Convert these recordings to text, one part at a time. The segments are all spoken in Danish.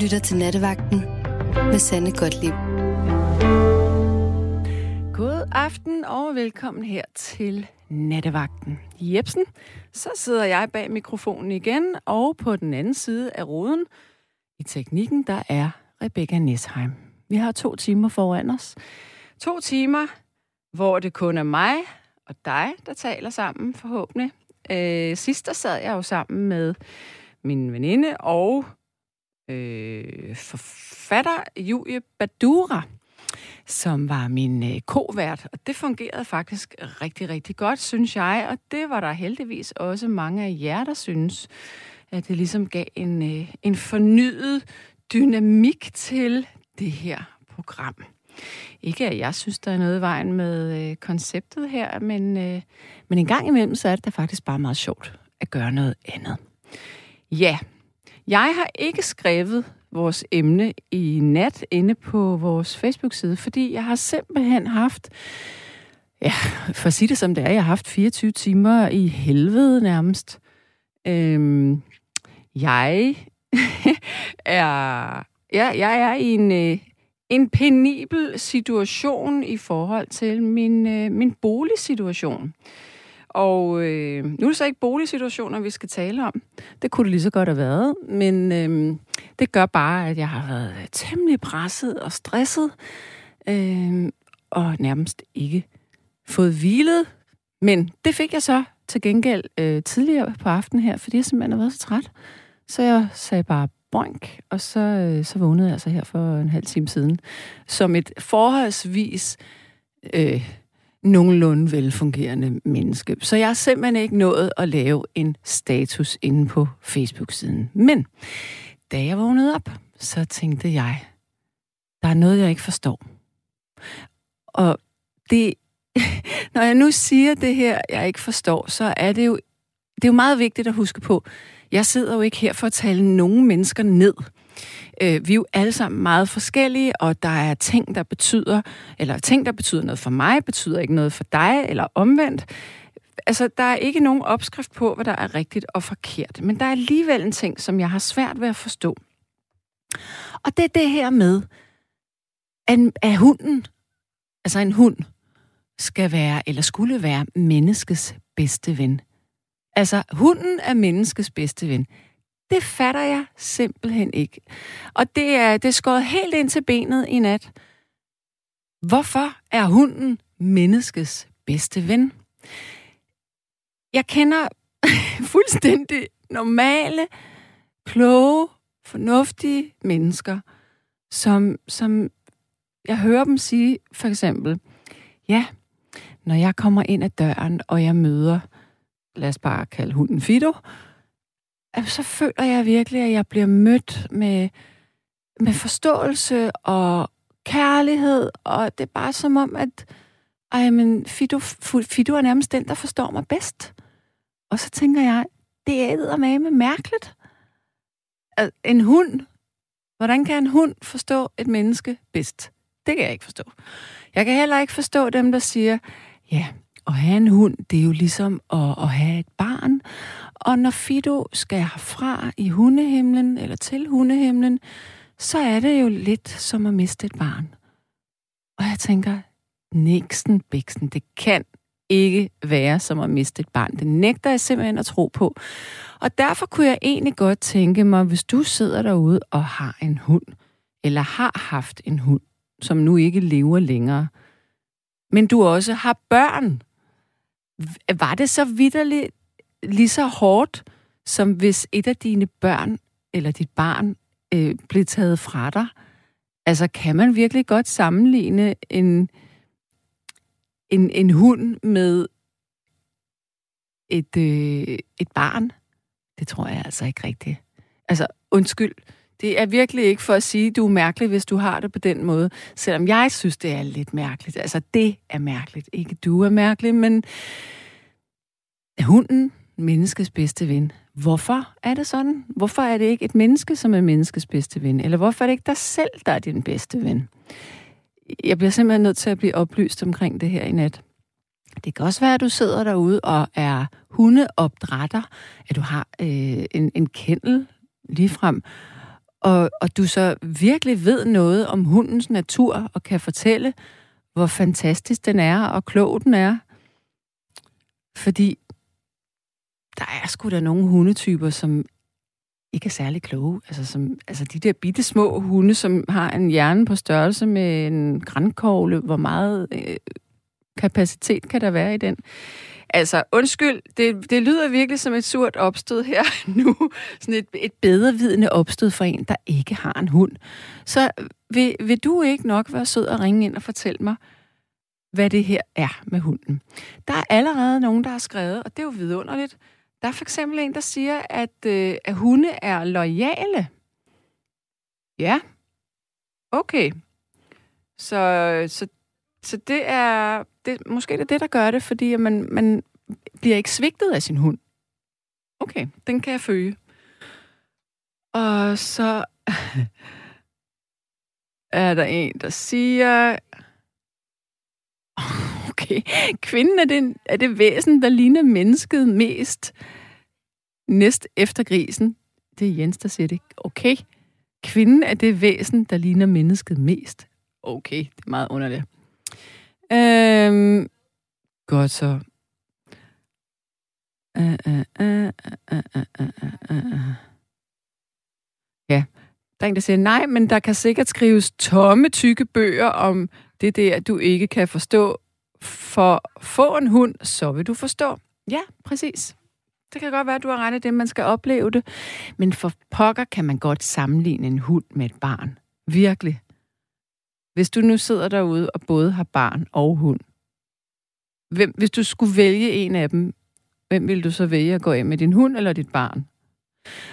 lytter til Nattevagten med Sande Godtlib. God aften og velkommen her til Nattevagten. Jebsen, så sidder jeg bag mikrofonen igen, og på den anden side af ruden i teknikken, der er Rebecca Nesheim. Vi har to timer foran os. To timer, hvor det kun er mig og dig, der taler sammen forhåbentlig. Øh, sidst der sad jeg jo sammen med min veninde og øh, forfatter Julie Badura, som var min øh, kovært, og det fungerede faktisk rigtig, rigtig godt, synes jeg, og det var der heldigvis også mange af jer, der synes, at det ligesom gav en, øh, en fornyet dynamik til det her program. Ikke at jeg synes, der er noget i vejen med øh, konceptet her, men, øh, men en gang imellem, så er det da faktisk bare meget sjovt at gøre noget andet. Ja, jeg har ikke skrevet vores emne i nat inde på vores Facebook-side, fordi jeg har simpelthen haft, ja, for at sige det som det er, jeg har haft 24 timer i helvede nærmest. Øhm, jeg er, ja, jeg er i en, øh, en penibel situation i forhold til min, øh, min boligsituation. Og øh, nu er det så ikke boligsituationer, vi skal tale om. Det kunne det lige så godt have været. Men øh, det gør bare, at jeg har været øh, temmelig presset og stresset. Øh, og nærmest ikke fået hvilet. Men det fik jeg så til gengæld øh, tidligere på aftenen her, fordi jeg simpelthen har været så træt. Så jeg sagde bare boink, og så, øh, så vågnede jeg altså her for en halv time siden. Som et forholdsvis øh, nogenlunde velfungerende menneske. Så jeg har simpelthen ikke nået at lave en status inde på Facebook-siden. Men da jeg vågnede op, så tænkte jeg, der er noget, jeg ikke forstår. Og det, når jeg nu siger det her, jeg ikke forstår, så er det jo, det er jo meget vigtigt at huske på, jeg sidder jo ikke her for at tale nogen mennesker ned. Øh, vi er jo alle sammen meget forskellige, og der er ting, der betyder, eller ting, der betyder noget for mig, betyder ikke noget for dig, eller omvendt. Altså, der er ikke nogen opskrift på, hvad der er rigtigt og forkert. Men der er alligevel en ting, som jeg har svært ved at forstå. Og det er det her med, at, at hunden, altså en hund, skal være, eller skulle være, menneskets bedste ven. Altså, hunden er menneskets bedste ven. Det fatter jeg simpelthen ikke. Og det er, det er skåret helt ind til benet i nat. Hvorfor er hunden menneskets bedste ven? Jeg kender fuldstændig normale, kloge, fornuftige mennesker, som, som jeg hører dem sige for eksempel, ja, når jeg kommer ind ad døren, og jeg møder, lad os bare kalde hunden Fido, så føler jeg virkelig, at jeg bliver mødt med, med forståelse og kærlighed, og det er bare som om, at ej, men Fido, Fido er nærmest den, der forstår mig bedst. Og så tænker jeg, det er med mærkeligt. En hund, hvordan kan en hund forstå et menneske bedst? Det kan jeg ikke forstå. Jeg kan heller ikke forstå dem, der siger, ja, at have en hund, det er jo ligesom at, at have et barn. Og når Fido skal herfra i hundehimlen, eller til hundehimlen, så er det jo lidt som at miste et barn. Og jeg tænker, Nixon Bixen, det kan ikke være som at miste et barn. Det nægter jeg simpelthen at tro på. Og derfor kunne jeg egentlig godt tænke mig, hvis du sidder derude og har en hund, eller har haft en hund, som nu ikke lever længere, men du også har børn, var det så vidderligt lige så hårdt, som hvis et af dine børn eller dit barn øh, blev taget fra dig? Altså, kan man virkelig godt sammenligne en, en, en hund med et, øh, et barn? Det tror jeg altså ikke rigtigt. Altså, undskyld. Det er virkelig ikke for at sige, at du er mærkelig, hvis du har det på den måde. Selvom jeg synes, det er lidt mærkeligt. Altså, det er mærkeligt. Ikke du er mærkelig, men hunden, menneskets bedste ven. Hvorfor er det sådan? Hvorfor er det ikke et menneske, som er menneskets bedste ven? Eller hvorfor er det ikke dig selv, der er din bedste ven? Jeg bliver simpelthen nødt til at blive oplyst omkring det her i nat. Det kan også være, at du sidder derude og er hundeopdrætter, at du har øh, en, en kendel frem, og, og du så virkelig ved noget om hundens natur, og kan fortælle, hvor fantastisk den er, og klog den er. Fordi der er sgu da nogle hundetyper, som ikke er særlig kloge. Altså, som, altså de der bitte små hunde, som har en hjerne på størrelse med en grænkogle, hvor meget øh, kapacitet kan der være i den? Altså, undskyld, det, det lyder virkelig som et surt opstød her nu. Sådan et, et bedrevidende opstød for en, der ikke har en hund. Så øh, vil, vil du ikke nok være sød og ringe ind og fortælle mig, hvad det her er med hunden? Der er allerede nogen, der har skrevet, og det er jo vidunderligt. Der er for eksempel en, der siger, at, øh, at hunde er lojale. Ja. Okay. Så, så, så det er det, måske det er det, der gør det, fordi man, man bliver ikke svigtet af sin hund. Okay, den kan jeg følge. Og så er der en, der siger... Okay, kvinden er det, er det væsen, der ligner mennesket mest næst efter grisen. Det er Jens, der siger det. Okay, kvinden er det væsen, der ligner mennesket mest. Okay, det er meget underligt. Øhm, godt så. Uh, uh, uh. Ja, der er en, der siger, nej, men der kan sikkert skrives tomme, tykke bøger om det der, du ikke kan forstå. For få en hund, så vil du forstå. Ja, præcis. Det kan godt være, at du har regnet det, man skal opleve det. Men for pokker kan man godt sammenligne en hund med et barn. Virkelig. Hvis du nu sidder derude og både har barn og hund, hvem, hvis du skulle vælge en af dem, hvem vil du så vælge at gå af med din hund eller dit barn?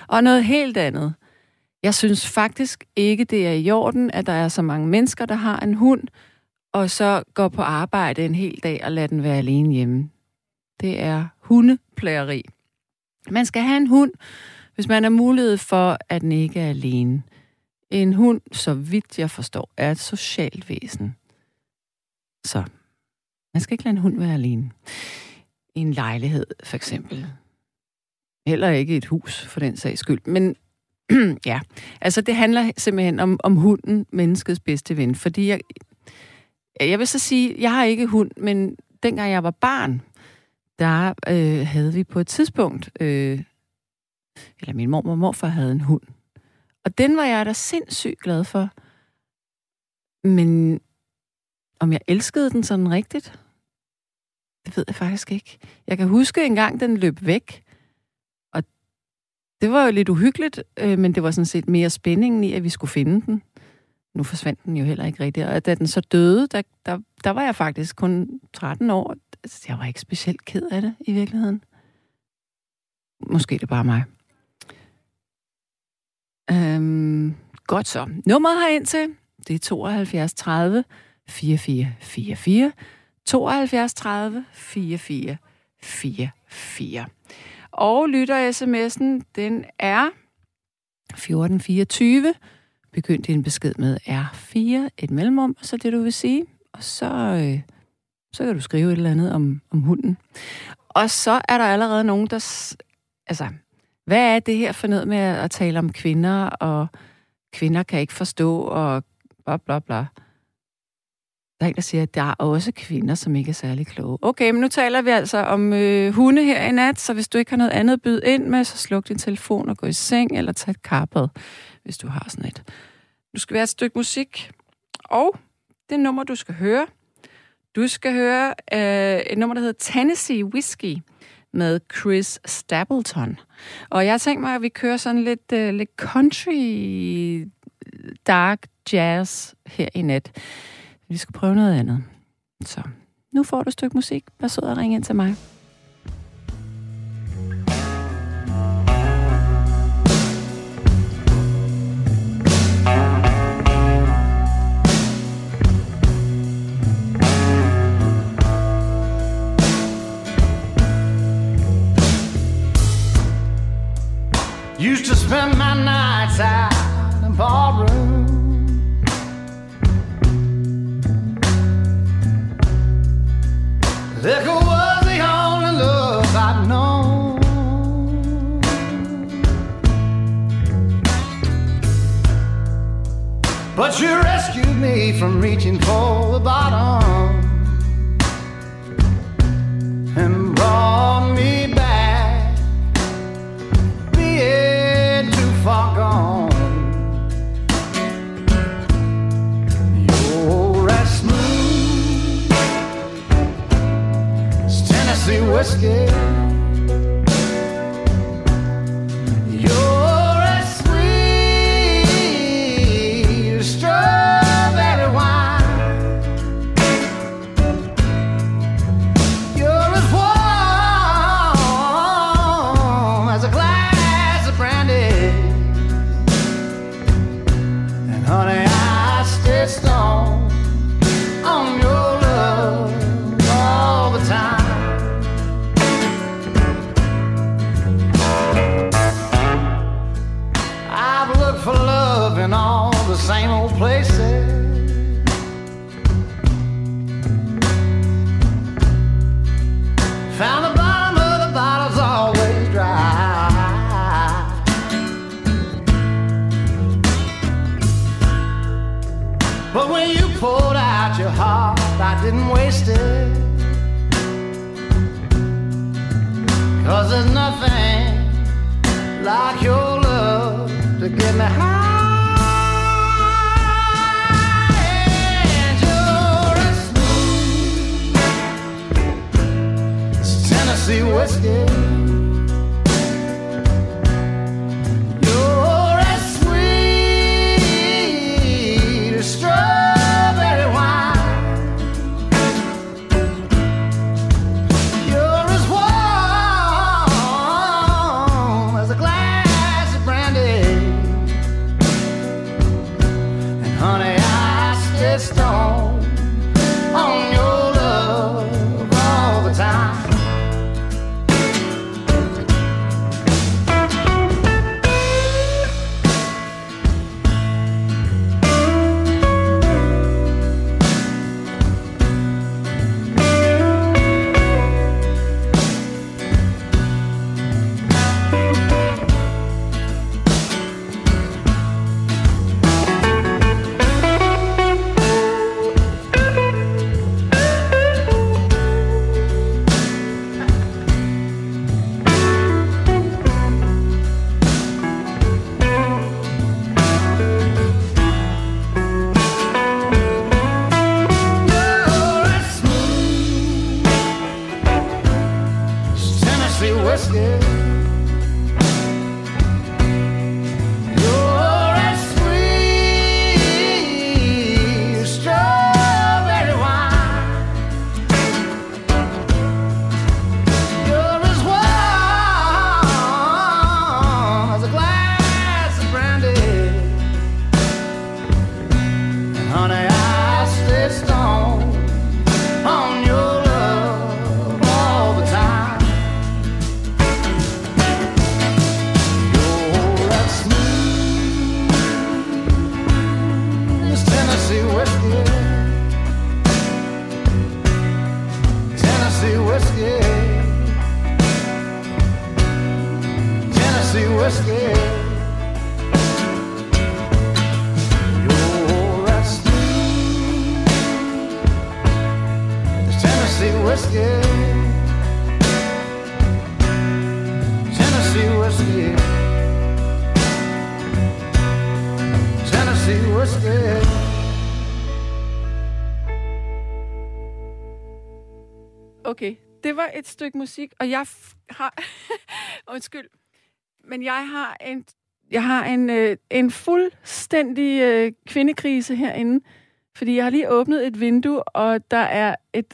Og noget helt andet. Jeg synes faktisk ikke, det er i orden, at der er så mange mennesker, der har en hund, og så går på arbejde en hel dag og lader den være alene hjemme. Det er hundeplageri. Man skal have en hund, hvis man har mulighed for, at den ikke er alene. En hund, så vidt jeg forstår, er et socialt væsen. Så man skal ikke lade en hund være alene. I en lejlighed, for eksempel. Heller ikke et hus, for den sags skyld. Men ja, altså det handler simpelthen om, om hunden, menneskets bedste ven. Fordi jeg, jeg vil så sige, jeg har ikke hund, men dengang jeg var barn, der øh, havde vi på et tidspunkt, øh, eller min mor og morfar havde en hund. Og den var jeg da sindssygt glad for. Men om jeg elskede den sådan rigtigt, det ved jeg faktisk ikke. Jeg kan huske en gang, den løb væk. Og det var jo lidt uhyggeligt, øh, men det var sådan set mere spændingen i, at vi skulle finde den. Nu forsvandt den jo heller ikke rigtigt. Og da den så døde, der, der, der var jeg faktisk kun 13 år. Altså, jeg var ikke specielt ked af det i virkeligheden. Måske det er bare mig. Øhm, godt så. Nummeret her ind til, det er 72 30 4444. 72 30 44 44. Og lytter sms'en, den er 1424. Begynd din besked med R4, et mellemrum, og så det, du vil sige. Og så, øh, så kan du skrive et eller andet om, om hunden. Og så er der allerede nogen, der... Altså, hvad er det her for noget med at tale om kvinder, og kvinder kan ikke forstå, og bla bla bla. Der er en, der siger, at der er også kvinder, som ikke er særlig kloge. Okay, men nu taler vi altså om øh, hunde her i nat, så hvis du ikke har noget andet at byde ind med, så sluk din telefon og gå i seng, eller tag et karpad, hvis du har sådan et. Du skal være et stykke musik, og det nummer, du skal høre, du skal høre øh, et nummer, der hedder Tennessee Whiskey med Chris Stapleton. Og jeg tænker mig, at vi kører sådan lidt, øh, lidt country dark jazz her i nat. Vi skal prøve noget andet. Så nu får du et stykke musik. Vær sød og ring ind til mig. Used to spend my nights out in the. Liquor was the only love I'd known. But you rescued me from reaching for the bottom whiskey. Tennessee whiskey. fancy whiskey. Var et stykke musik, og jeg har... undskyld. Men jeg har en, jeg har en, øh, en fuldstændig øh, kvindekrise herinde, fordi jeg har lige åbnet et vindue, og der er et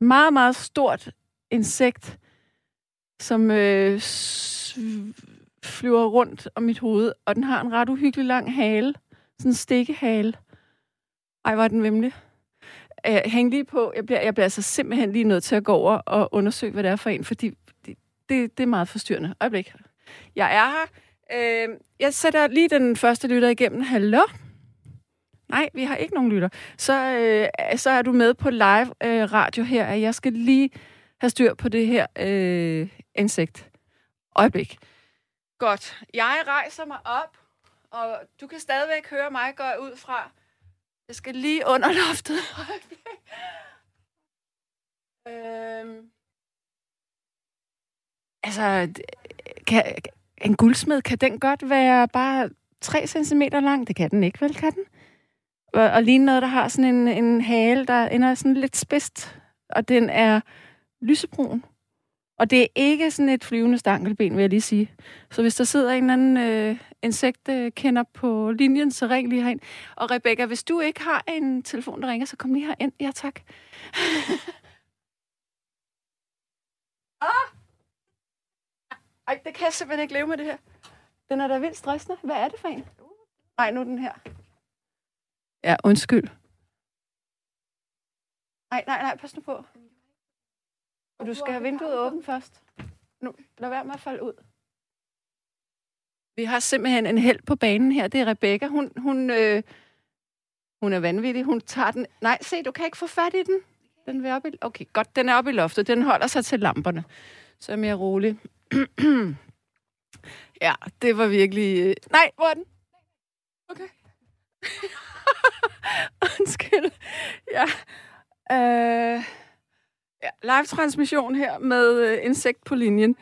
meget, meget stort insekt, som øh, flyver rundt om mit hoved, og den har en ret uhyggelig lang hale. Sådan en stikkehale. Ej, var den vemmelig. Øh, hæng lige på. Jeg bliver, jeg bliver altså simpelthen lige nødt til at gå over og undersøge, hvad det er for en, fordi det, det, det er meget forstyrrende. Øjeblik. Jeg er her. Øh, jeg sætter lige den første lytter igennem. Hallo? Nej, vi har ikke nogen lytter. Så, øh, så er du med på live øh, radio her, at jeg skal lige have styr på det her øh, insekt. Øjeblik. Godt. Jeg rejser mig op, og du kan stadigvæk høre mig gå ud fra. Jeg skal lige under loftet. øhm. Altså, kan, en guldsmed, kan den godt være bare 3 cm lang? Det kan den ikke, vel? Kan den? Og, og lige noget, der har sådan en, en hale, der ender sådan lidt spidst, og den er lysebrun. Og det er ikke sådan et flyvende stankelben, vil jeg lige sige. Så hvis der sidder en eller anden øh, insektkender på linjen, så ring lige herind. Og Rebecca, hvis du ikke har en telefon, der ringer, så kom lige herind. Ja, tak. ah! Ej, det kan jeg simpelthen ikke leve med det her. Den er da vildt stressende. Hvad er det for en? Nej, nu den her. Ja, undskyld. Nej, nej, nej, pas nu på. Du skal have vinduet åbent først. Nu, lad være med at falde ud. Vi har simpelthen en held på banen her. Det er Rebecca. Hun, hun, øh, hun er vanvittig. Hun tager den... Nej, se, du kan ikke få fat i den. Den er oppe i... Okay, godt. Den er oppe i loftet. Den holder sig til lamperne. Så er jeg mere rolig. ja, det var virkelig... Øh... Nej, hvor er den? Okay. Undskyld. Ja. Øh... Ja, live-transmission her med øh, insekt på linjen.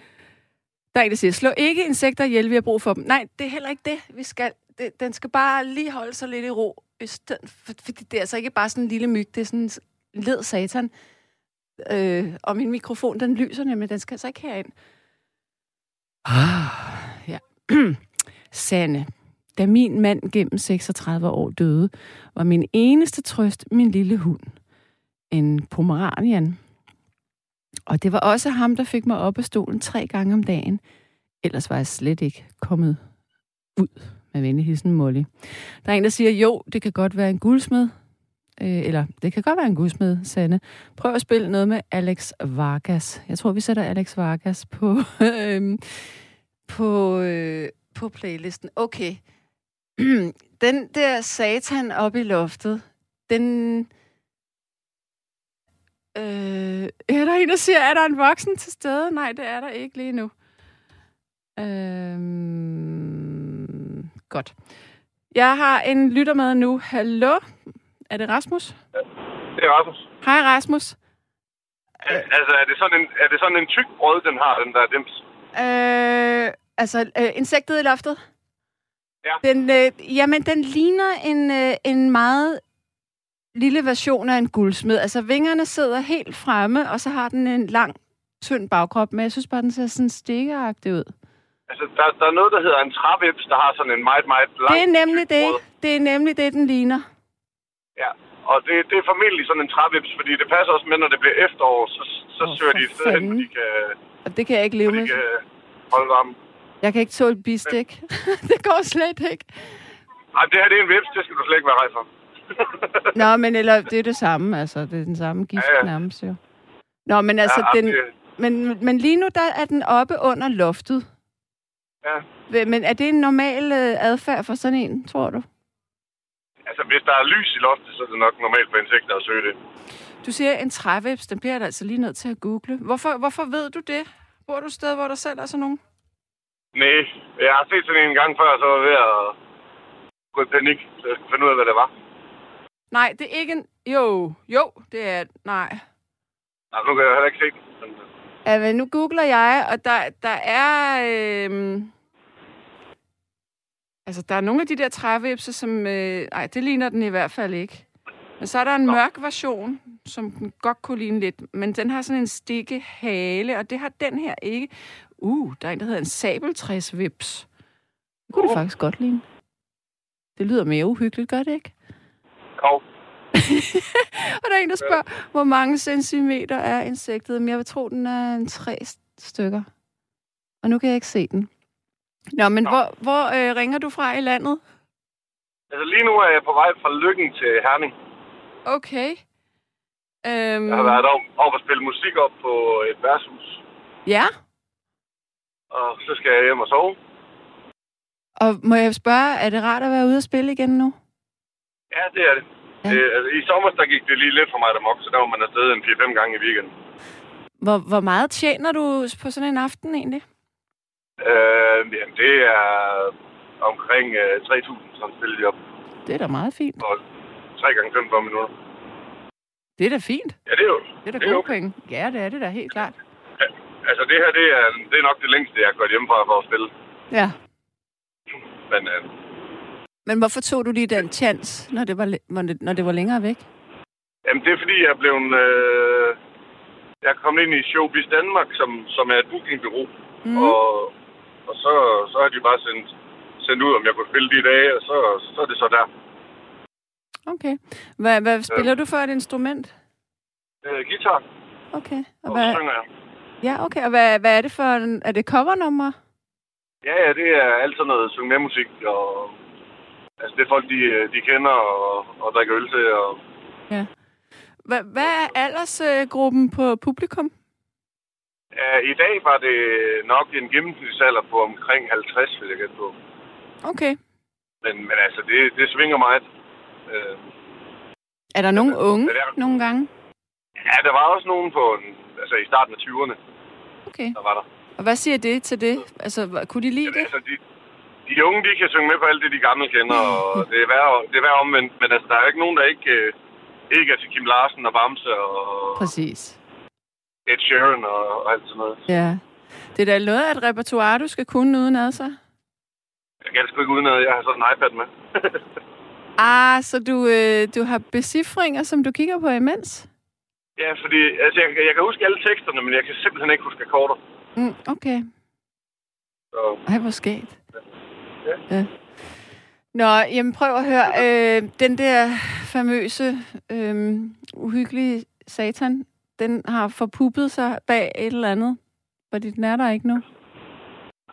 Der er ikke, der siger, slå ikke insekter ihjel, vi har brug for dem. Nej, det er heller ikke det, vi skal. Det, den skal bare lige holde sig lidt i ro. Fordi det er altså ikke bare sådan en lille myg, det er sådan en led satan. Øh, og min mikrofon, den lyser nemlig, den skal altså ikke herind. Ah, ja. Sande. Da min mand gennem 36 år døde, var min eneste trøst min lille hund. En pomeranian, og det var også ham, der fik mig op af stolen tre gange om dagen. Ellers var jeg slet ikke kommet ud med venligheden Molly. Der er en, der siger, jo, det kan godt være en guldsmed. Øh, eller, det kan godt være en guldsmed, Sanne. Prøv at spille noget med Alex Vargas. Jeg tror, vi sætter Alex Vargas på, øh, på, øh, på playlisten. Okay. den der satan op i loftet, den Øh, er der en, der siger, er der en voksen til stede? Nej, det er der ikke lige nu. Øh, godt. Jeg har en lytter med nu. Hallo? Er det Rasmus? Ja, det er Rasmus. Hej, Rasmus. Ja, altså, er det, sådan en, er det sådan en tyk brød, den har, den der dims? Øh, altså, øh, insektet i loftet? Ja. Den, øh, jamen, den ligner en, øh, en meget lille version af en guldsmed. Altså vingerne sidder helt fremme, og så har den en lang, tynd bagkrop, men jeg synes bare, den ser sådan stikkeragtig ud. Altså, der, der er noget, der hedder en trævips, der har sådan en meget, meget lang... Det er nemlig det. Det er nemlig det, den ligner. Ja, og det, det er formentlig sådan en trævips, fordi det passer også med, når det bliver efterår, så, så oh, søger de et sted hen, hvor de kan... Og det kan jeg ikke leve med. kan holde varme. Jeg kan ikke tåle bistik. det går slet ikke. Nej, det her det er en vips, det skal du slet ikke være rej for. Nå, men eller, det er det samme, altså. Det er den samme gift ja, ja. nærmest, jo. Nå, men altså, ja, den, men, men lige nu, der er den oppe under loftet. Ja. Men er det en normal øh, adfærd for sådan en, tror du? Altså, hvis der er lys i loftet, så er det nok normalt for insekter at søge det. Du siger en trævips, den bliver der altså lige nødt til at google. Hvorfor, hvorfor ved du det? Bor du et sted, hvor der selv er sådan nogen? Nej, jeg har set sådan en gang før, så var jeg ved at gå i panik, så jeg skulle finde ud af, hvad det var. Nej, det er ikke en... Jo, jo, det er... Nej. Nej, nu kan jeg heller ikke se den. Ja, men nu googler jeg, og der, der er... Øhm, altså, der er nogle af de der trævipser, som... Øh, nej, det ligner den i hvert fald ikke. Men så er der en Nå. mørk version, som den godt kunne ligne lidt. Men den har sådan en stikke hale, og det har den her ikke. Uh, der er en, der hedder en sabeltræsvips. Det kunne oh. det faktisk godt ligne. Det lyder mere uhyggeligt, gør det ikke? Jo. og der er en, der spørger, hvor mange centimeter er insektet? Men jeg vil tro, den er en tre stykker. Og nu kan jeg ikke se den. Nå, men Nå. hvor, hvor øh, ringer du fra i landet? Altså lige nu er jeg på vej fra Lykken til Herning. Okay. Um... Jeg har været op og spille musik op på et værtshus. Ja? Og så skal jeg hjem og sove. Og må jeg spørge, er det rart at være ude og spille igen nu? Ja, det er det. Ja. det altså, I sommer der gik det lige lidt for mig der mok, så der var man afsted en 4-5 gange i weekenden. Hvor, hvor meget tjener du på sådan en aften egentlig? Øh, jamen, det er omkring øh, 3.000, som spillede de op. Det er da meget fint. Og 3 gange 45 minutter. Det er da fint. Ja, det er jo... Det er da det er gode okay. penge. Ja, det er det da helt klart. Altså, det her, det er, det er nok det længste, jeg har gået hjemmefra for at spille. Ja. Men øh, Men hvorfor tog du lige den chance, når det var, når det, var længere væk? jamen, det er fordi, jeg er blevet... Øh, jeg kommet ind i Showbiz Danmark, som, som er et bookingbureau. Mm. Og, og så, så har de bare sendt, sendt ud, om jeg kunne spille de dage, og så, så er det så der. Okay. Hvad, hvad spiller du for et instrument? Øh, guitar, Okay. Og og så hvad, synger jeg. ja, okay. Og hvad, hvad er det for en... Er det covernummer? Ja, ja, det er alt sådan noget synge med musik, og altså, det er folk, de, de kender og, og drikker øl til, og Ja. Hvad, hvad er aldersgruppen på publikum? Ja, I dag var det nok en gennemsnitsalder på omkring 50, vil jeg gætte på. Okay. Men, men altså, det, det svinger meget. Øh, Er der nogen unge det er- nogle gange? ja, der var også nogen på en, altså, i starten af 20'erne, Okay. der var der. Og hvad siger det til det? Altså, kunne de lide Jamen, det? altså, de, de unge, de kan synge med på alt det, de gamle kender, og det er værre, det er værre omvendt. Men altså, der er jo ikke nogen, der ikke, øh, ikke er til Kim Larsen og Bamse og Præcis. Ed Sheeran og, og alt sådan noget. Ja. Det er da noget af et repertoire, du skal kunne uden ad sig. Jeg kan det sgu ikke uden, at jeg har sådan en iPad med. Ah, så du, øh, du har becifringer, som du kigger på imens? ja, fordi altså, jeg, jeg kan huske alle teksterne, men jeg kan simpelthen ikke huske akkorder. Mm, okay. Så, Ej, hvor skægt. Ja. ja. Nå, jamen prøv at høre. Øh, den der famøse, øh, uhyggelige satan, den har forpuppet sig bag et eller andet. Fordi den er der ikke nu.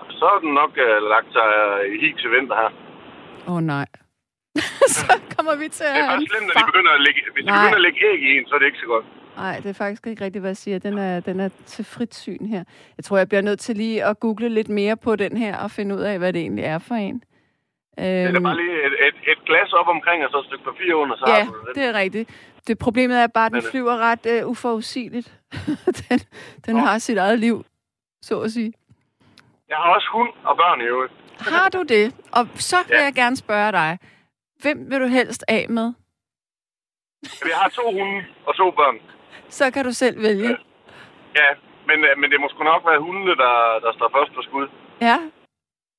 så er den nok uh, lagt sig i hik til vinter her. Åh oh, nej. så kommer vi til at Det er faktisk slemt, når de begynder at lægge, hvis de begynder at lægge æg i en, så er det ikke så godt. Nej, det er faktisk ikke rigtigt, hvad jeg siger. Den er, den er til frit syn her. Jeg tror, jeg bliver nødt til lige at google lidt mere på den her og finde ud af, hvad det egentlig er for en. Det er Øhm, bare lige et, et, et glas op omkring, og så et stykke papir under, så ja, har du det er rigtigt. Det problemet er bare, at den Men- flyver ret uh, uforudsigeligt. den den har sit eget liv, så at sige. Jeg har også hund og børn i øvrigt. Har du det? Og så vil Ja. jeg gerne spørge dig. Hvem vil du helst af med? Jeg har to hunde og to børn. Så kan du selv vælge. Ja, men, øh, men det må sgu nok være hundene, der, der står først på skud. Ja.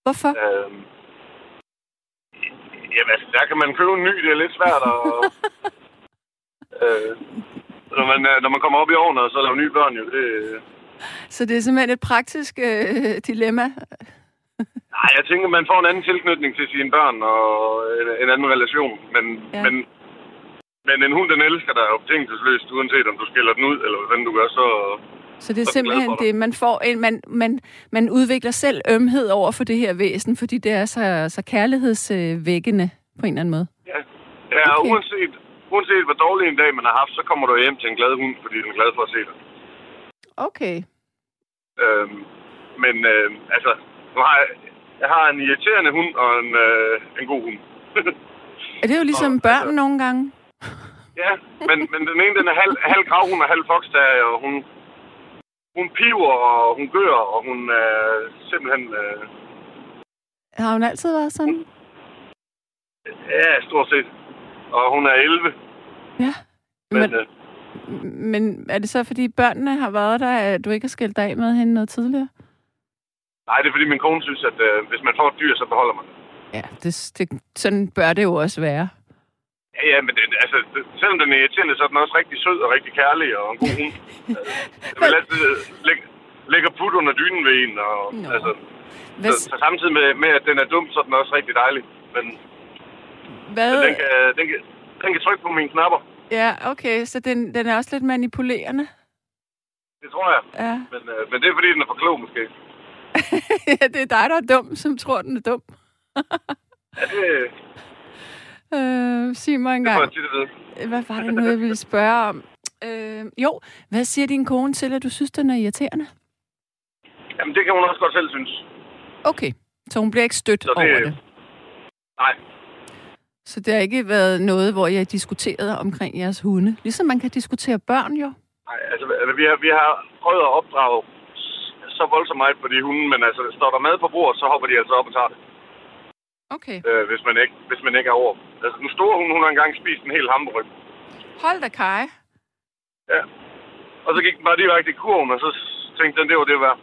Hvorfor? Øhm, jamen, altså, der kan man købe en ny. Det er lidt svært at... øh, når, man, øh, når man kommer op i årene, og så laver nye børn, jo, det... Så det er simpelthen et praktisk øh, dilemma. Nej, jeg tænker, man får en anden tilknytning til sine børn og en, en anden relation. Men, Ja. ja. men, men en hund, den elsker dig jo betingelsesløst, uanset om du skiller den ud, eller hvad du gør, så... Så det er Så simpelthen det, man får en, man, man, man udvikler selv ømhed over for det her væsen, fordi det er så, så kærlighedsvækkende på en eller anden måde. Ja, ja Okay. uanset, uanset hvor dårlig en dag man har haft, så kommer du hjem til en glad hund, fordi den er glad for at se dig. Okay. Øhm, men øh, altså, nu har jeg, jeg har en irriterende hund og en, øh, en god hund. Er det jo ligesom Nå, børn altså- nogle gange? Ja, men, men den ene, den er halv, halv gravhund og halv foxterrier, og hun, hun piver, og hun gør, og hun er simpelthen... Øh, Har hun altid været sådan? ja, stort set. Og hun er 11, Ja. men... Men, øh, men er det så, fordi børnene har været der, at du ikke har skældt dig af med hende noget tidligere? nej, det er fordi min kone synes, at øh, hvis man får et dyr, så beholder man det. Ja, det, det, sådan bør det jo også være. Ja, ja, men det, altså, det, selvom den er irriterende, så er den også rigtig sød og rigtig kærlig og en god hund. Jeg vil altid lægge, lægge put under dynen ved en. Og, Nå. altså, Hvad, så, så, samtidig med, med, at den er dum, så er den også rigtig dejlig. Men, hvad, men den, kan, den, kan, den kan trykke på mine knapper. ja, okay, så den, den er også lidt manipulerende. Det tror jeg. Ja. Men, øh, men det er fordi, den er for klog måske. ja, det er dig, der er dum, som tror, den er dum. Ja, det, Øh, sig mig det får engang, jeg vide. hvad var det nu, jeg ville spørge om? Øh, jo, hvad siger din kone til, at du synes, den er irriterende? Jamen, det kan hun også godt selv synes. Okay, så hun bliver ikke stødt Så det- over det. Nej, Så det har ikke været noget, hvor jeg har diskuteret omkring jeres hunde. Ligesom man kan diskutere børn jo. nej altså, altså, vi, har, vi har prøvet at opdrage så voldsomt meget på de hunde, men altså, står der mad på bordet, så hopper de altså op og tager det. Okay. øh, hvis, man ikke, hvis man ikke er over. Altså, den store hund, hun har engang spist en hel hamburg. Hold da, Kai. Ja. Og så gik den bare direkte i kurven, og så tænkte den, det var det værd.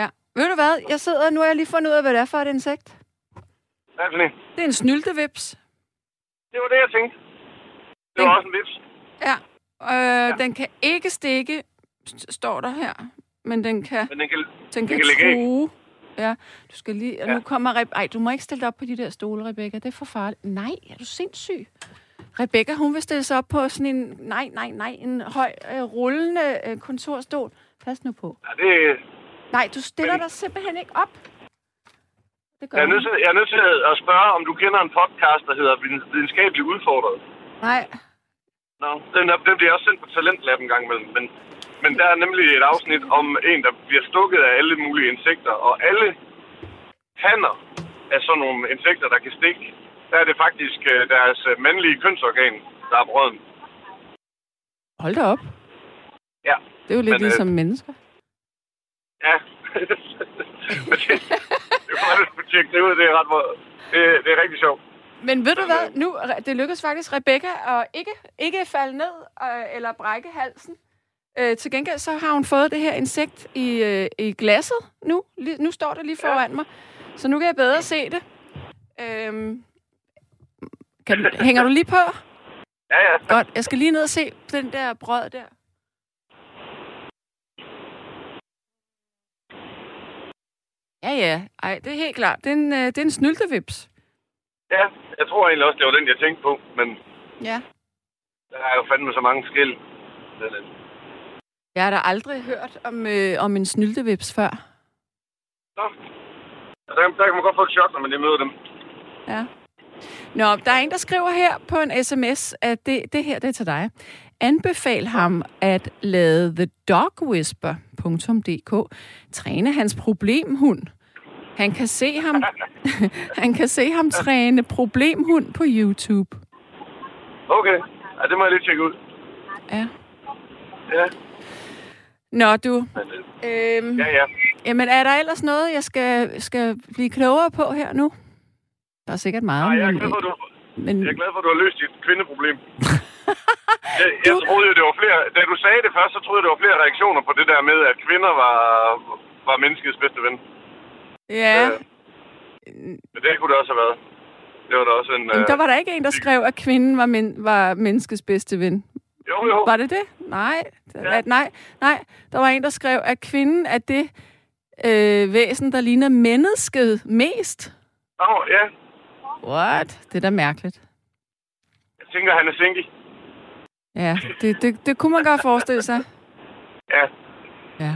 Ja. Ved du hvad? Jeg sidder, nu har jeg lige fundet ud af, hvad det er for et insekt. Hvad er det? Det er en snyltevips. Det var det, jeg tænkte. Det var Den- også en vips. Ja. Øh, ja. Den kan ikke stikke, st- står der her. Men den kan, Men den kan, den kan kan lægge æg. true. Ja, du skal lige... Ja. nu kommer... Re- Ej, du må ikke stille dig op på de der stole, Rebecca. Det er for farligt. Nej, er du sindssyg? Rebecca, hun vil stille sig op på sådan en... Nej, nej, nej. En høj, øh, rullende øh, kontorstol. Pas nu på. ja, det, Nej, du stiller Men- dig simpelthen ikke op. Det gør jeg, er nødt til, jeg er nødt til at spørge, om du kender en podcast, der hedder Viden- Videnskabeligt Udfordret. Nej. Nå, den, er, den bliver også sendt på Talentlab en gang imellem. Men, men der er nemlig et afsnit om en, der bliver stukket af alle mulige insekter. Og alle hanner af sådan nogle insekter, der kan stikke, der er det faktisk øh, deres øh, mandlige kønsorgan, der er brøden. Hold da op. Ja. Det er jo lidt Men, øh, ligesom mennesker. Ja. Men det, det er bare, at du tjekke det ud. Det er ret. Det, det er rigtig sjovt. Men ved du hvad? Nu, det lykkedes faktisk Rebecca at ikke, ikke falde ned øh, eller brække halsen. Øh, til gengæld så har hun fået det her insekt i, øh, i glasset nu. Lige, nu står det lige foran mig. Så nu kan jeg bedre se det. Øhm, kan du, hænger du lige på? Ja, ja. Godt. Jeg skal lige ned og se den der brød der. Ja, ja. Ej, det er helt klart. Det er en, øh, det er en snyltevips. Ja, jeg tror egentlig også, det var den, jeg tænkte på. Men Ja. der er jo fandme så mange skæld. Jeg har da aldrig hørt om, øh, om en snyltevips før. Nå. Der, der kan man godt få et chok, når man lige møder dem. Ja. Nå, der er en, der skriver her på en sms, at det, det her det er til dig. Anbefal ham at lade thedogwhisper.dk træne hans problemhund. Han kan se ham, han kan se ham træne problemhund på YouTube. Okay. Ja, det må jeg lige tjekke ud. Ja. Ja. Nå, du. Men, øh, Øhm, ja, ja. jamen, er der ellers noget, jeg skal, skal blive klogere på her nu? Der er sikkert meget, Nej, jeg er glad for, du, men jeg er glad for, at du har løst dit kvindeproblem. jeg, jeg troede jo, det var flere... Da du sagde det først, så troede jeg, det var flere reaktioner på det der med, at kvinder var, var menneskets bedste ven. ja, Øh, men det kunne det også have været. Det var da også en... Men Øh, der var der ikke en, der skrev, at kvinden var, men, var menneskets bedste ven. Jo, jo. Var det det? Nej. Ja. Nej, nej. Der var en, der skrev, at kvinden er det øh, væsen, der ligner mennesket mest. Nå, ja. What? Det er da mærkeligt. Jeg tænker, han er single. Ja, det, det, det kunne man godt forestille sig. Ja. Ja.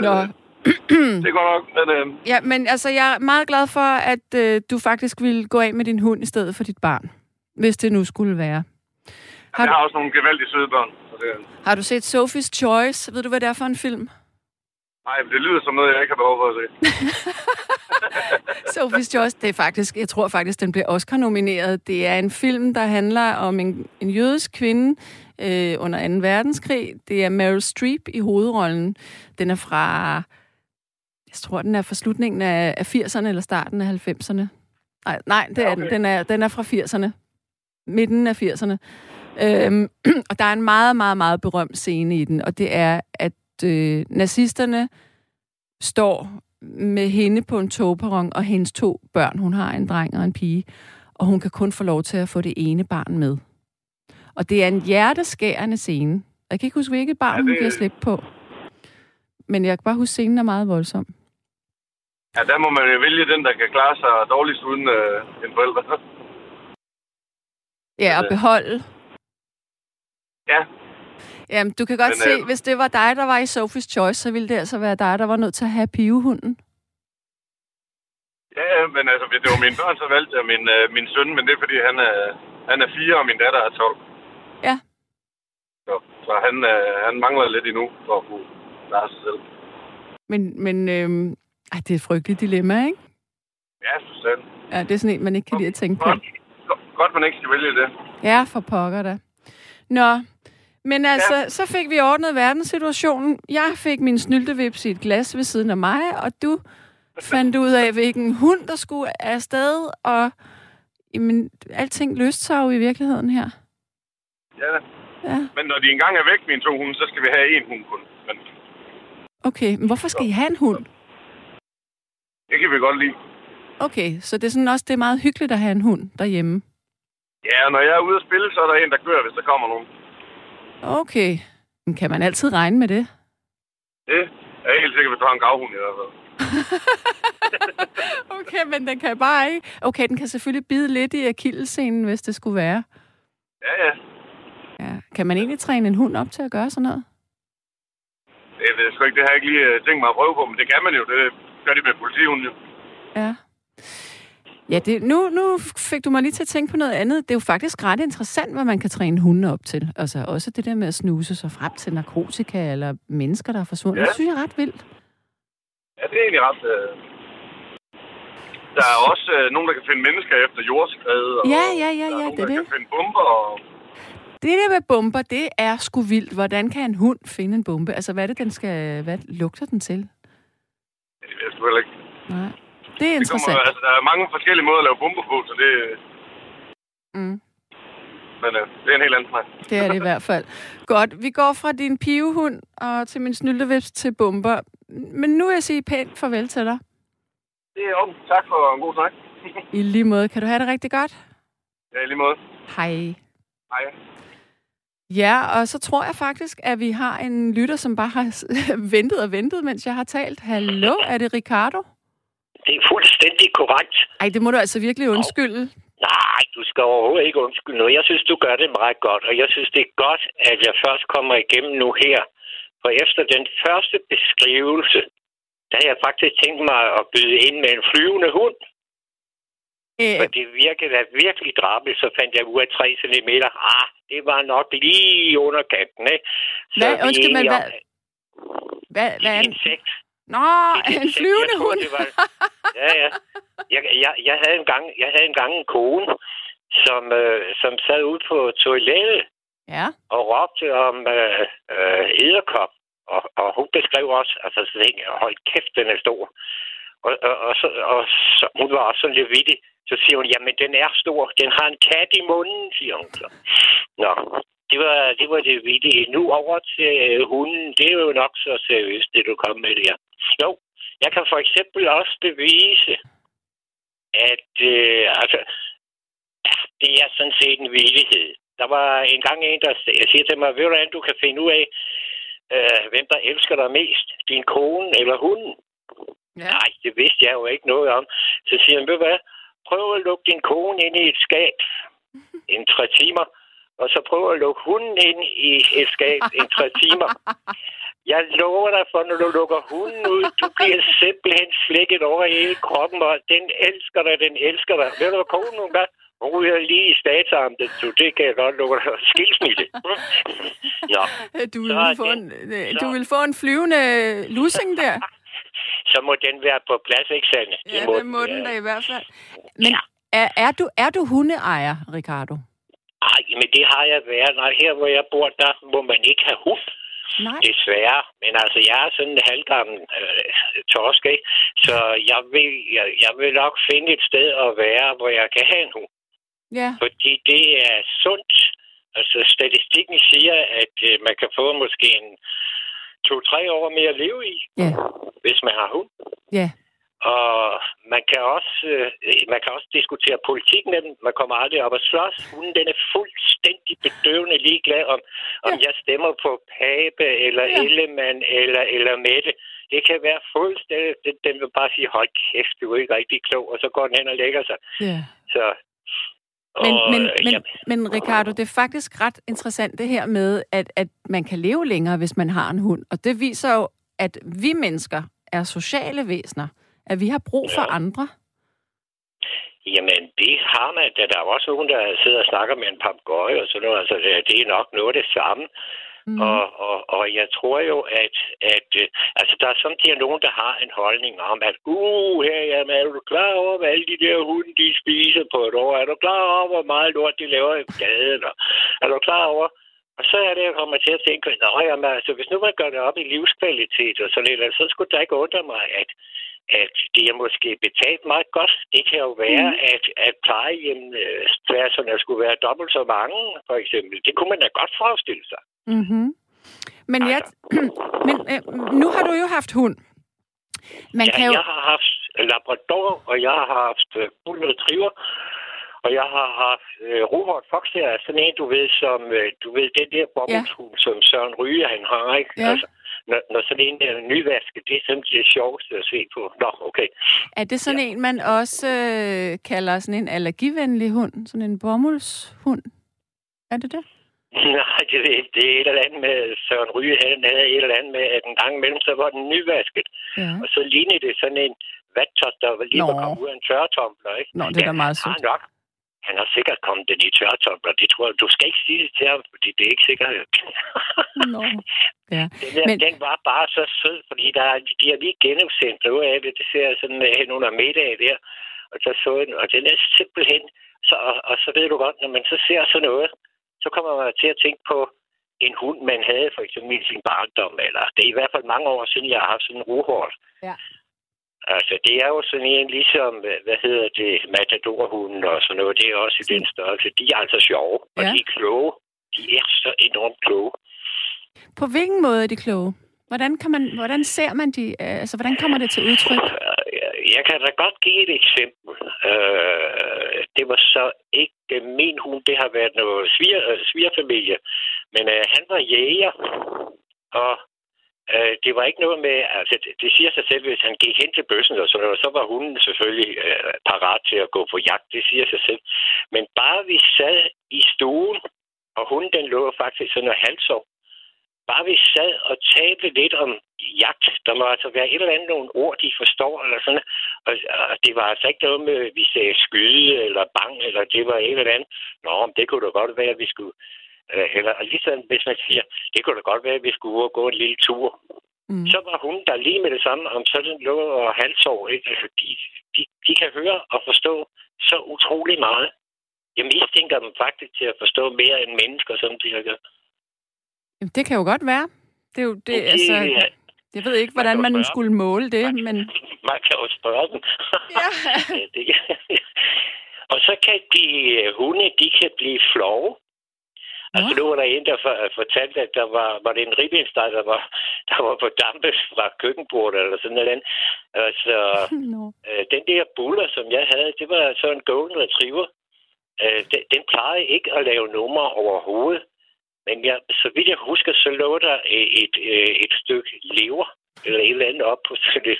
Nå, øh, det er godt nok, men... Øh, ja, men altså, jeg er meget glad for, at øh, du faktisk ville gå af med din hund i stedet for dit barn. Hvis det nu skulle være. Har jeg du, har også nogle gevaldige søde børn. Så det, har du set Sophie's Choice? Ved du, hvad det er for en film? nej, det lyder som noget, jeg ikke har behov for at se. Sophie's Choice, det er faktisk, jeg tror faktisk, den blev Oscar-nomineret. Det er en film, der handler om en, en jødisk kvinde øh, under 2. verdenskrig. Det er Meryl Streep i hovedrollen. Den er fra, jeg tror, den er fra slutningen af, af 80'erne eller starten af 90'erne. Nej, nej, det er Ja, den. okay. Den er, den er fra 80'erne. Midten af 80'erne. Øhm, og der er en meget, meget, meget berømt scene i den, og det er, at øh, nazisterne står med hende på en togperron og hendes to børn. Hun har en dreng og en pige, og hun kan kun få lov til at få det ene barn med. Og det er en hjerteskærende scene. Jeg kan ikke huske, hvilket barn Ja, det... hun giver slip på. Men jeg kan bare huske, scenen er meget voldsom. Ja, der må man jo vælge den, der kan klare sig dårligst uden øh, en forælder. Ja, og Øh. beholde. Ja, Jamen, du kan godt Men, se, øh, hvis det var dig, der var i Sophie's Choice, så ville det altså være dig, der var nødt til at have pivehunden. ja, men altså, det var mine børn, så valgte jeg min, øh, min søn, men det er, fordi han er, han er fire, og min datter er 12. Ja. Så, så han, øh, han mangler lidt endnu for at kunne klare sig selv. Men, men øhm, ej, det er et frygteligt dilemma, ikke? Ja, selv. Ja, det er sådan en, man ikke kan lide at tænke på. Godt, godt- godt, man ikke skal vælge det. Ja, for pokker da. Nå, men altså, ja. så fik vi ordnet verdenssituationen. Jeg fik min snyltevips i et glas ved siden af mig, og du fandt ud af, hvilken hund, der skulle afsted, og jamen, alting løste sig jo i virkeligheden her. Ja, Ja, men når de engang er væk, mine to hunde, så skal vi have en hund kun. Men okay. Men hvorfor skal I have en hund? det kan vi godt lide. Okay, så det er sådan også det er meget hyggeligt at have en hund derhjemme. Ja, når jeg er ude at spille, så er der en, der gør, hvis der kommer nogen. Okay. Men kan man altid regne med det? Det er jeg helt sikker, hvis du har en gravhund i hvert fald. Okay, men den kan bare ikke... Okay, den kan selvfølgelig bide lidt i akillescenen, hvis det skulle være. Ja, ja. Ja. Kan man egentlig træne en hund op til at gøre sådan noget? Det ved jeg sgu ikke. Det har jeg ikke lige øh, tænkt mig at prøve på, men det kan man jo. Det gør de med politihunden jo. Ja. Ja, det, nu, nu fik du mig lige til at tænke på noget andet. Det er jo faktisk ret interessant, hvad man kan træne hunde op til. Altså også det der med at snuse sig frem til narkotika eller mennesker, der er forsvundet. Ja. Det synes jeg er ret vildt. Ja, det er egentlig ret... Øh... Der er også øh, nogen, der kan finde mennesker efter jordskred. Og Ja, ja, ja, er ja, nogen, det er der det. kan finde bomber. Og... Det der med bomber, det er sgu vildt. Hvordan kan en hund finde en bombe? Altså, hvad er det, den skal... Hvad lugter den til? Ja, det ved jeg sgu heller ikke. Nej. Det er Det kommer, altså, der er mange forskellige måder at lave bomber på, så det... Mm. Men øh, det er en helt anden snak. Det er det i hvert fald. Godt, vi går fra din pivehund og til min snyldevips til bomber. Men nu vil jeg sige pænt farvel til dig. Det er om. Tak for en god snak. I lige måde. Kan du have det rigtig godt? ja, i lige måde. Hej. Hej. Ja, og så tror jeg faktisk, at vi har en lytter, som bare har ventet og ventet, mens jeg har talt. Hallo, er det Ricardo? Det er fuldstændig korrekt. Ej, det må du altså virkelig undskylde. Nej, du skal overhovedet ikke undskylde noget. Jeg synes, du gør det meget godt, og jeg synes, det er godt, at jeg først kommer igennem nu her. For efter den første beskrivelse, der har jeg faktisk tænkt mig at byde ind med en flyvende hund. For Øh, det virkede da virkelig drabeligt, så fandt jeg ud af 3 cm. Ah, det var nok lige under kanten, ikke? Så Hvad? Undskyld, men hvad- hvad, hvad er en... insekt. Nå, en flyvende jeg hund. det var- Ja, ja. Jeg, jeg, jeg, havde engang, jeg havde engang en kone, som, øh, som sad ude på toilettet Ja, og råbte om øh, øh, æderkop. Og, og hun beskrev også, altså så tænkte jeg, hold kæft, den er stor. Og, og, og, så, og så, hun var også sådan lidt vittig. Så siger hun, jamen den er stor, den har en kat i munden, siger hun så. Nå, det var det, var det vittige. Nu over til øh, hunden, det er jo nok så seriøst, det du kom med der. Jo, jeg kan for eksempel også bevise, at øh, altså, det er sådan set en villighed. Der var engang en, der jeg siger til mig, ved du hvordan du kan finde ud af, øh, hvem der elsker dig mest? Din kone eller hunden? ja. Nej, det vidste jeg jo ikke noget om. Så siger han, ved du hvad, prøv at lukke din kone ind i et skab en tre timer, og så prøv at lukke hunden ind i et skab en tre timer. Jeg lover dig for, når du lukker hunden ud, du bliver simpelthen slikket over i hele kroppen, og den elsker dig, den elsker dig. Ved du, hvad konen nogle gange? Hun ryger lige i statsarmen, så det kan jeg godt lukke dig. Skilsmisse. Nå, Du vil, Så få den- en, øh, så- du vil få en flyvende lussing der. så må den være på plads, ikke sandt? Ja, det må den være. da i hvert fald. Men er, er, du, er du hundeejer, Ricardo? Ej, men det har jeg været. Nej, her hvor jeg bor, der må man ikke have hund. Nej. Desværre. Men altså, jeg er sådan en halvgammel øh, torsk, ikke? Så jeg vil, jeg, jeg vil nok finde et sted at være, hvor jeg kan have en hund. Ja, Fordi det er sundt. Altså, statistikken siger, at øh, man kan få måske en to-tre år mere at leve i, ja, hvis man har hund. ja. Og man kan også, øh, man kan også diskutere politik med dem. Man kommer aldrig op og slås. Hunden den er fuldstændig bedøvende ligeglad om, om jeg stemmer på Pape, eller Ja. ja. Ellemann, eller, eller Mette. Det kan være fuldstændig... Den, den vil bare sige, hold kæft, du er ikke rigtig klog, og så går den hen og lægger sig. ja. Så, Men, og, men, øh, men, ja, men Ricardo, det er faktisk ret interessant det her med, at, at man kan leve længere, hvis man har en hund. Og det viser jo, at vi mennesker er sociale væsener. At vi har brug for Ja. andre. Jamen, det har man. Der er også nogen, der sidder og snakker med en papegøje og sådan noget. Altså, det, er nok noget af det samme. Mm. Og, og, og jeg tror jo, at, at øh, altså, der er samtidig nogen, der har en holdning om, at uh, her, jamen, er du klar over, hvad alle de der hunde, de spiser på et år? Er du klar over, hvor meget lort de laver i gaden? Og, er du klar over? Og så er det, jeg kommer til at tænke, jamen, altså, hvis nu man gør det op i livskvalitet og sådan lidt, så skulle det ikke undre mig, at, at det er måske betalt meget godt. Det kan jo være, mm. at, at plejehjemspladserne skulle være dobbelt så mange, for eksempel. Det kunne man da godt forestille sig. Mm-hmm. Men, jeg, Altså. men øh, nu har du jo haft hund. Man ja, kan jo... jeg har haft Labrador, og jeg har haft Bull Retriever, og jeg har haft uh, Robert Fox der, sådan en, du ved, som, uh, du ved, den der bobbelshund, ja. som Søren Ryge, han har, ikke? Ja. Altså, når, når sådan en der nyvaske, det er simpelthen det sjoveste at se på. Nå, okay. Er det sådan ja. en, man også øh, kalder sådan en allergivenlig hund? Sådan en bomuldshund? Er det det? Nej, det, er- det er et eller andet med Søren Ryge, han havde et eller andet med, at en gang imellem, så var den nyvasket. Ja. Og så lignede det sådan en vattot, der var lige var Nå. kommet ud af en tørretumbler, ikke? Nå, det er da meget sødt. nok. Han har sikkert kommet den i tørretumbler. Det tror jeg, du skal ikke sige det til ham, fordi det er ikke sikkert. Nå. Ja. Den, der, Men- den var bare så sød, fordi der, er- de har lige genudsendt noget af det. Det ser jeg sådan øh, hen under middag der. Og så så den, og den er simpelthen... Så, og, og, så ved du godt, når man så ser sådan noget, så kommer man til at tænke på en hund, man havde for eksempel i sin barndom. Eller det er i hvert fald mange år siden, jeg har haft sådan en ruhård. Ja. Altså, det er jo sådan en ligesom, hvad hvad hedder det, matadorhunden og sådan noget. Det er også i den størrelse. De er altså sjove, og Ja. de er kloge. De er så enormt kloge. På hvilken måde er de kloge? Hvordan, kan man, hvordan ser man de? øh, Altså, hvordan kommer det til udtryk? Øh, Jeg kan da godt give et eksempel. Øh, det var så ikke min hund, det har været noget svir, øh, svigerfamilie. Men øh, han var jæger, og øh, det var ikke noget med, altså det, det siger sig selv, hvis han gik hen til bøssen og sådan så var hunden selvfølgelig øh, parat til at gå på jagt, det siger sig selv. Men bare vi sad i stuen, og hunden den lå faktisk sådan noget halvsov, bare vi sad og talte lidt om jagt, der må altså være et eller andet nogle ord, de forstår, eller sådan, og, og det var altså ikke noget med, at vi sagde skyde, eller bang, eller det var et eller andet. Nå, men det kunne da godt være, at vi skulle, eller ligesom hvis man siger, det kunne da godt være, at vi skulle ud og gå en lille tur. Mm. Så var hun der lige med det samme, om sådan lå og halvsår, ikke? Altså, de, de, de kan høre og forstå så utrolig meget. Jeg mistænker dem faktisk til at forstå mere end mennesker, som de har gjort. Jamen, Det kan jo godt være. Det er jo det, Det- altså, ja. jeg ved ikke, hvordan Man man skulle måle det, men Man kan jo spørge dem. Ja. Ja, det kan. Og så kan de øh, hunde, de kan blive flove. Altså nu var der en, der for- fortalte, at der var, var det en ribbensteg, der var, der var på dampe fra køkkenbordet eller sådan noget. Altså, no. øh, den der buller, som jeg havde, det var så en golden retriever. Øh, den, den plejede ikke at lave numre overhovedet. Men jeg, så vidt jeg husker, så lå der et, et, øh, et stykke lever eller et eller andet op på et,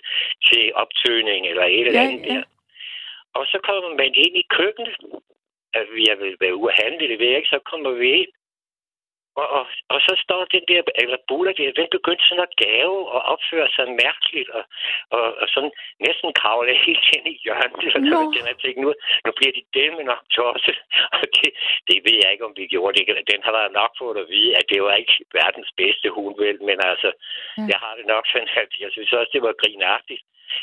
til optøning eller et eller Ja, andet ja. der. Og så kommer man ind i køkkenet. Altså, jeg vil være ude at handle, det ved jeg ikke. Så kommer vi ind. Og, og, og så står den der, eller Buller der, den begyndte sådan at gave og opføre sig mærkeligt, og, og, og sådan næsten kravle helt ind i hjørnet. Og Nå. den her ting, nu, nu bliver de dæmme nok tosset. Og det, det ved jeg ikke, om vi gjorde det. Den har der nok fået at vide, at det var ikke verdens bedste hund, vel, men altså, ja. jeg har det nok sådan, at jeg synes også, det var grinagtigt.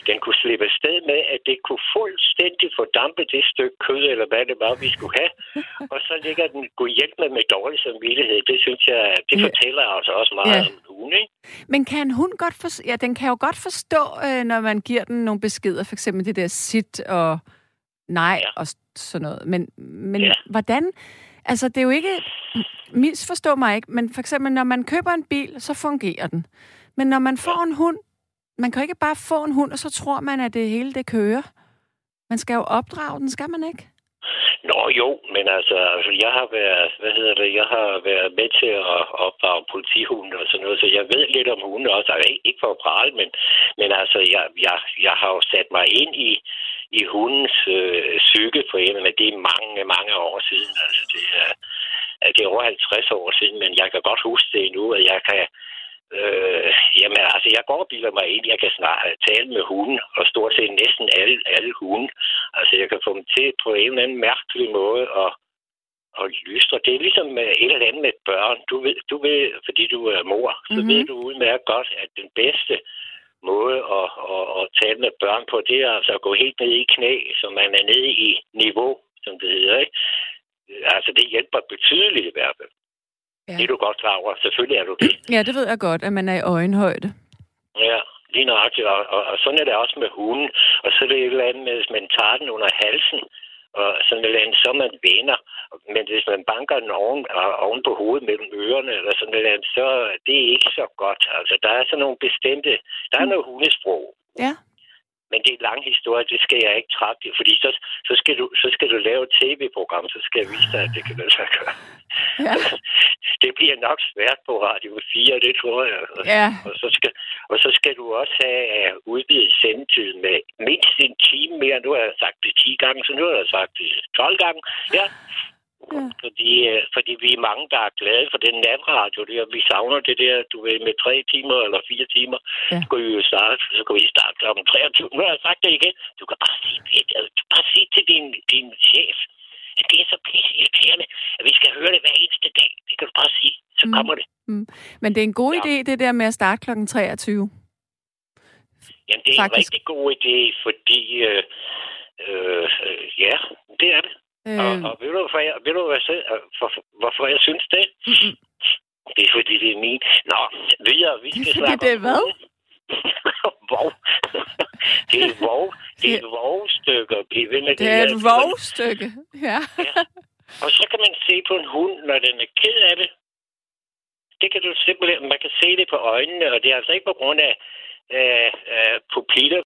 Den kunne slippe afsted med, at det kunne fuldstændig fordampe det stykke kød, eller hvad det var, vi skulle have. Og så ligger den god hjælp med med dårlig samvittighed. Det synes jeg, det Ja. fortæller altså også meget Ja. om en hund, ikke? Men kan en hund godt for, ja, den kan jo godt forstå, øh, når man giver den nogle beskeder, for eksempel det der sit og nej Ja. og sådan noget. Men, men Ja. hvordan, altså det er jo ikke, misforstå mig ikke, men for eksempel når man køber en bil, så fungerer den. Men når man får en hund, man kan jo ikke bare få en hund, og så tror man, at det hele det kører. Man skal jo opdrage den, skal man ikke? Nå jo, men altså, altså, jeg har været, hvad hedder det, jeg har været med til at opdrage politihunde og sådan noget, så jeg ved lidt om hunde også. Altså, ikke- ikke for at prale, men, men altså, jeg, jeg, jeg har jo sat mig ind i, i hundens øh, psyke på en, men det er mange, mange år siden. Altså, det er, det er over 50 år siden, men jeg kan godt huske det endnu, at jeg kan... Øh, jamen, altså, jeg går og bilder mig ind. Jeg kan snart tale med hunden, og stort set næsten alle, alle hunde. Altså, jeg kan få dem til på en eller anden mærkelig måde at, at lystre. Det er ligesom et eller andet med børn. Du ved, du ved fordi du er mor, så Mhm. mm-hmm. ved du udmærket godt, at den bedste måde at, at, at tale med børn på, det er altså at gå helt ned i knæ, så man er nede i niveau, som det hedder, ikke? Altså, det hjælper betydeligt i hvert fald. Ja. Det er du godt klar over. Selvfølgelig er du det. Ja, det ved jeg godt, at man er i øjenhøjde. Ja. lige nøjagtigt. Og, og, og sådan er det også med hunden. Og så er det et eller andet med, hvis man tager den under halsen, og sådan et eller andet, så man venner. Men hvis man banker den oven, oven på hovedet mellem ørerne, eller sådan et eller andet, så det er ikke så godt. Altså, der er sådan nogle bestemte... Der er noget hundesprog. Ja. Men det er en lang historie, det skal jeg ikke trække det, fordi så, så, skal du, så skal du lave et tv-program, så skal jeg vise dig, at det kan lade sig gøre. Ja. det bliver nok svært på Radio 4, det tror jeg. Ja. Og, så skal, og så skal du også have uh, udvidet sendetid med mindst en time mere. Nu har jeg sagt det 10 gange, så nu har jeg sagt det 12 gange. Ja, Ja. fordi, øh, fordi vi er mange, der er glade for den natradio der. Vi savner det der, du ved, med tre timer eller fire timer. Ja. Så kan vi jo starte, så kan vi starte kl. 23. Nu har jeg sagt det igen. Du kan bare sige, det, du kan bare sige til din, din chef, at det er så pisse irriterende, at vi skal høre det hver eneste dag. Det kan du bare sige. Så Mm. kommer det. Men det er en god Ja. idé, det der med at starte kl. 23. Jamen, det er Faktisk. Faktisk. en rigtig god idé, fordi... Øh, øh, øh, ja, det er det. Øh, Og, og ved du, hvorfor jeg, ved du hvad, jeg, for, hvorfor jeg synes det? Det er fordi, det er min. Nå. Vi Det er skal fordi, snakke det er hvad? vov. det er vov. Det er vovstykke at blive ved med det er et vovstykke. Ja. Og så kan man se på en hund, når den er ked af det. Det kan du simpelthen, man kan se det på øjnene, og det er altså ikke på grund af øh, øh, pupiller,